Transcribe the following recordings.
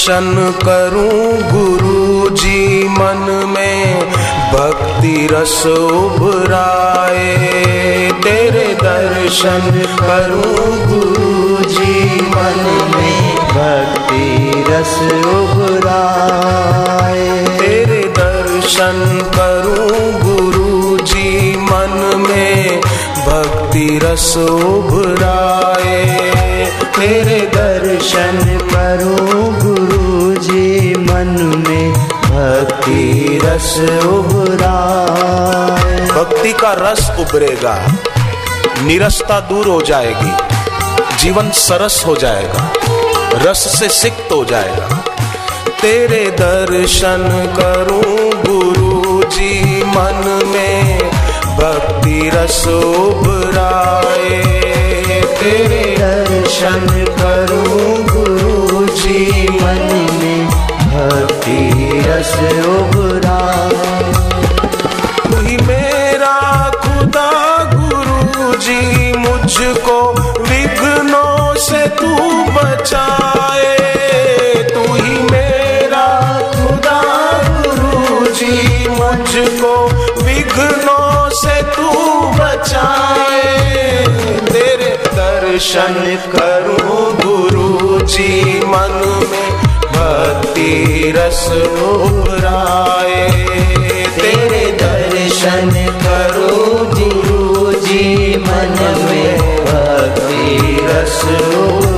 दर्शन करूँ गुरु जी मन में, भक्ति रस उभराए। तेरे दर्शन करूँ गुरु जी मन में, भक्ति रस उभराए। तेरे दर्शन करूँ गुरु जी मन में, भक्ति रस उभराए। तेरे दर्शन भक्ति रस उभराए। भक्ति का रस उभरेगा, निरसता दूर हो जाएगी, जीवन सरस हो जाएगा, रस से सिक्त हो जाएगा। तेरे दर्शन करूँ गुरु जी मन में, भक्ति रस उभराए। तेरे दर्शन करूँ गुरु जी मन में रस उभराए तू मेरा खुदा गुरु जी मुझको विघ्नों से तू बचाए। तू ही मेरा खुदा गुरु जी मुझको विघ्नों से तू बचाए। तेरे दर्शन करूँ गुरु जी मन में भक्ति रस उभराए तेरे दर्शन करो जी जी मन में भक्ति रस उभराए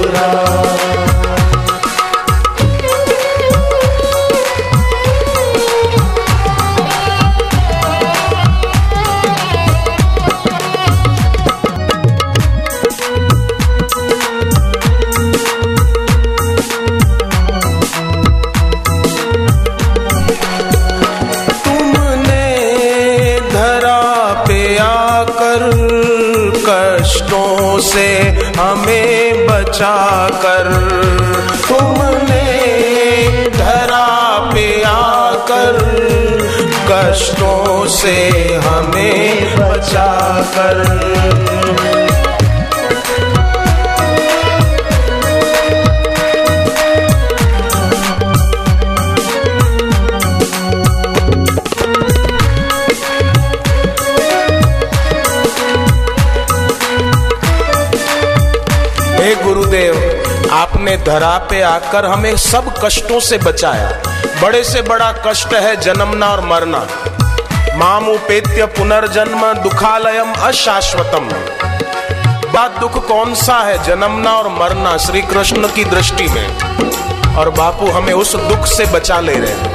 कष्टों से हमें बचा कर आपने धरा पे आकर हमें सब कष्टों से बचाया। बड़े से बड़ा कष्ट है जन्मना और मरना। मामुपेत्य पुनर्जन्म, दुखालयम अशाश्वतम। बात दुख कौन सा है जन्मना और मरना श्री कृष्ण की दृष्टि में। और बापू हमें उस दुख से बचा ले रहे हैं।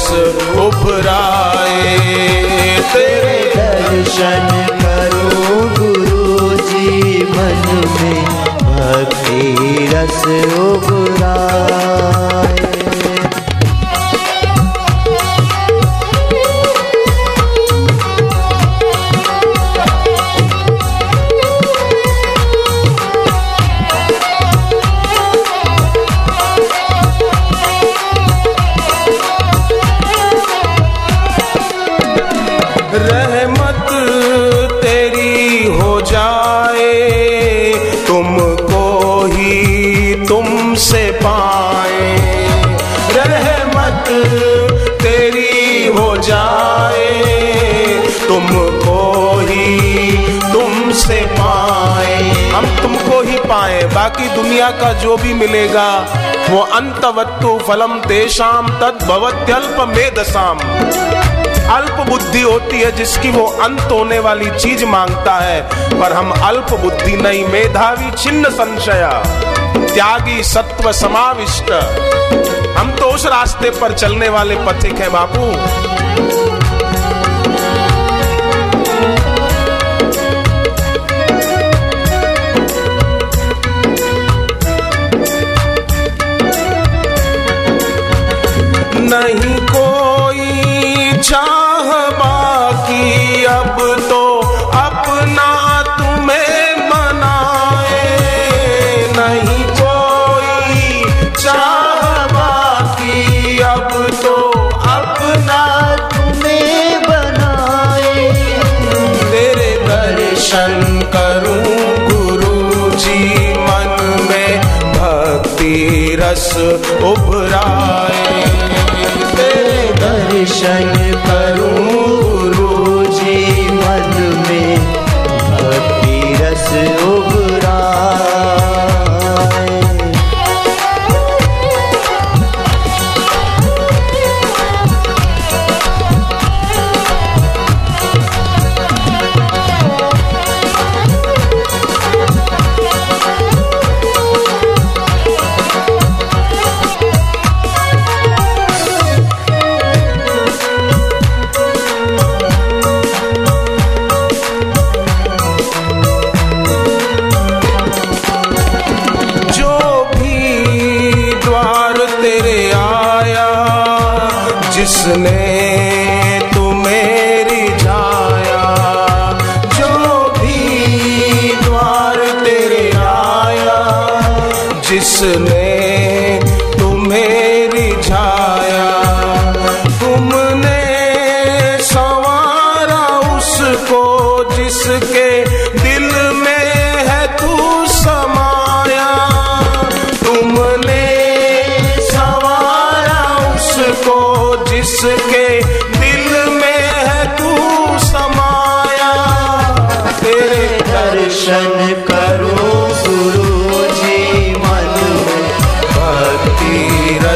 रस उभराए। तेरे दर्शन करो गुरु जी मन में भक्ति रस उभराए। बाकी दुनिया का जो भी मिलेगा, वो अंतवत्तु फलम तेषाम तद भवत्यल्प मेदसाम अल्प बुद्धि होती है जिसकी वो अंत होने वाली चीज़ माँगता है, पर हम अल्प बुद्धि नहीं, मेधावी छिन्न संशया। त्यागी सत्व समाविष्ट। हम तो उस रास्ते पर चलने वाले पथिक हैं बापू। नहीं कोई चाह बाकी। अब तो अपना तुम्हें मनाए। नहीं कोई चाह बाकी। अब तो अपना तुम्हें बनाए तेरे दर्शन करूँ गुरु जी मन में भक्ति रस उभ दर्शन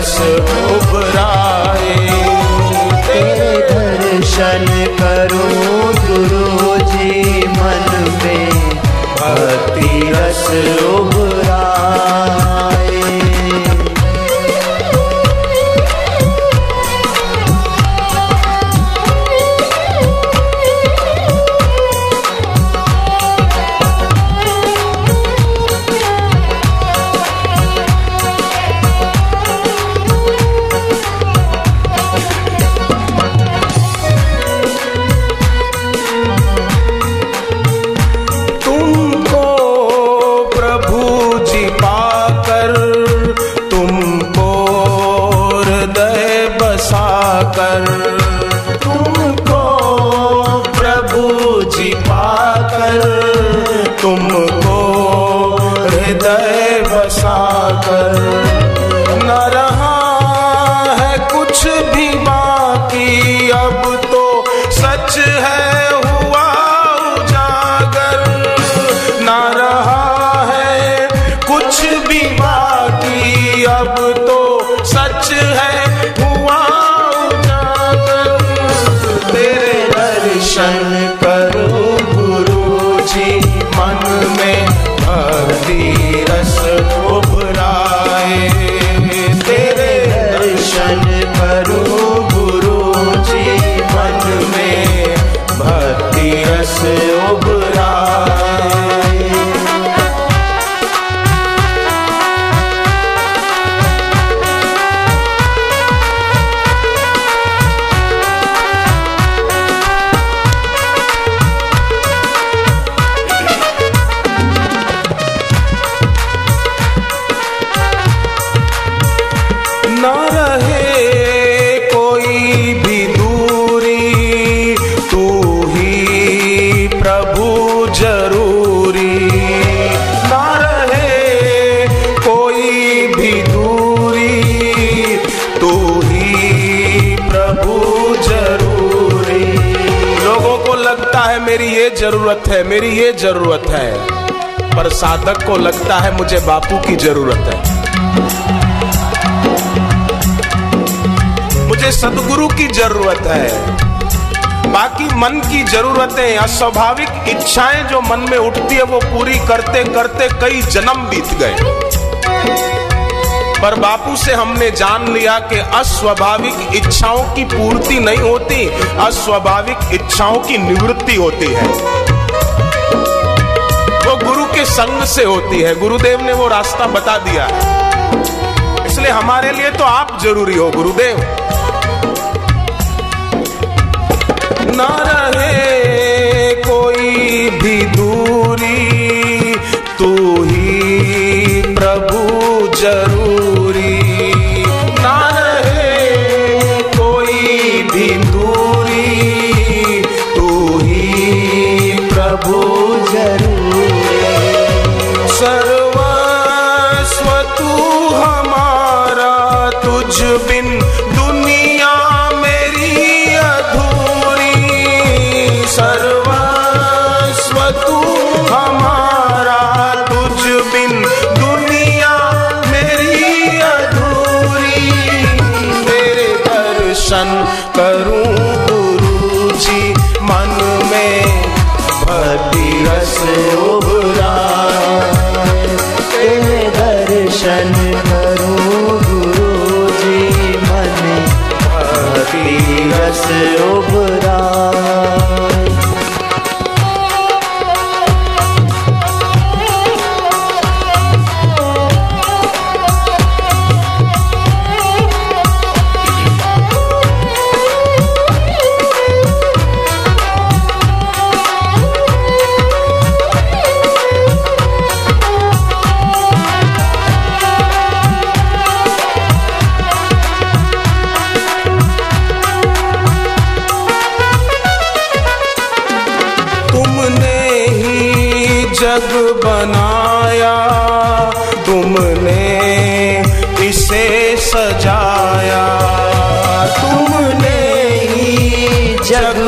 रस उभराए। तेरे दर्शन करो गुरु जी मन में भक्ति रस उभराए हृदय बसाकर। न रहा ज़रूरत है, मेरी ये ज़रूरत है। पर साधक को लगता है मुझे बापू की ज़रूरत है। मुझे सदगुरु की ज़रूरत है। बाकी मन की जरूरतें अस्वाभाविक इच्छाएँ जो मन में उठती है, वो पूरी करते करते कई जन्म बीत गए। पर बापू से हमने जान लिया कि अस्वाभाविक इच्छाओं की पूर्ति नहीं होती, अस्वाभाविक इच्छाओं की निवृत्ति होती है। वो गुरु के संग से होती है। गुरुदेव ने वो रास्ता बता दिया इसलिए हमारे लिए तो आप ज़रूरी हो, गुरुदेव। न रहे प्रभु ज़रूर। Senhor.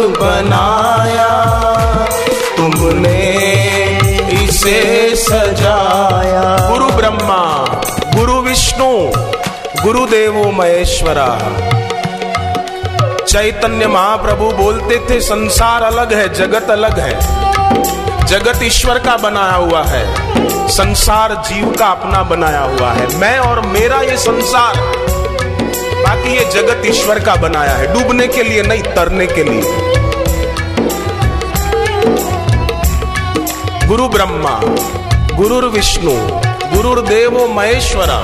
बनाया, तुमने इसे सजाया। गुरु ब्रह्मा, गुरु विष्णु, गुरुदेवो महेश्वरा। चैतन्य महाप्रभु बोलते थे, संसार अलग है, जगत अलग है। जगत ईश्वर का बनाया हुआ है, संसार जीव का अपना बनाया हुआ है। मैं और मेरा ये संसार बाकी ये जगत ईश्वर का बनाया है, डूबने के लिए नहीं, तरने के लिए। गुरु ब्रह्मा, गुरुर विष्णु गुरुर्देवो महेश्वरा।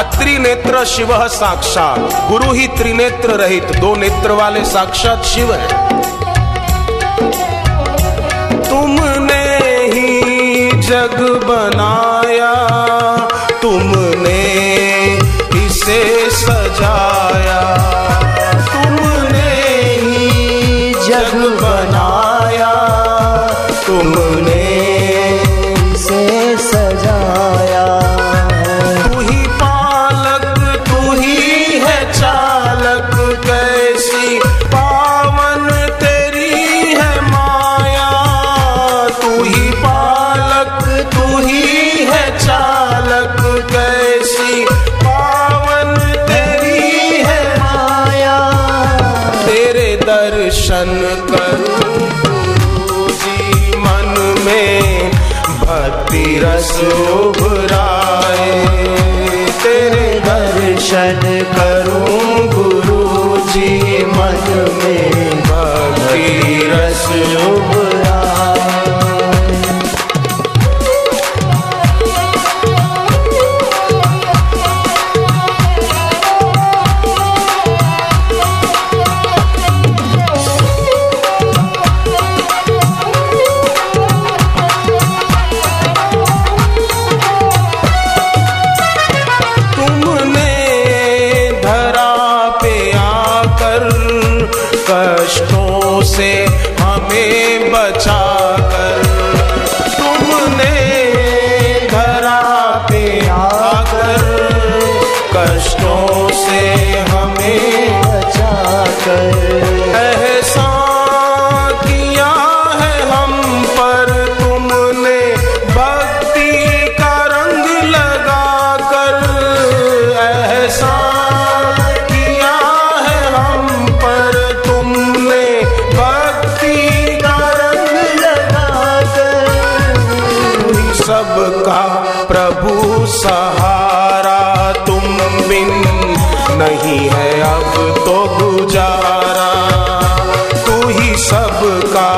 अत्रि नेत्र शिव साक्षात, गुरु ही त्रिनेत्र रहित, दो नेत्र वाले साक्षात शिव है। तुमने ही जग बनाया। इसे दर्शन करूँ जी मन में भक्ति रस उभराए। तेरे दर्शन करूँ गुरु जी मन में भक्ति रस कष्टों से हमें बचा कर। नहीं है अब तो गुजारा। तू ही सबका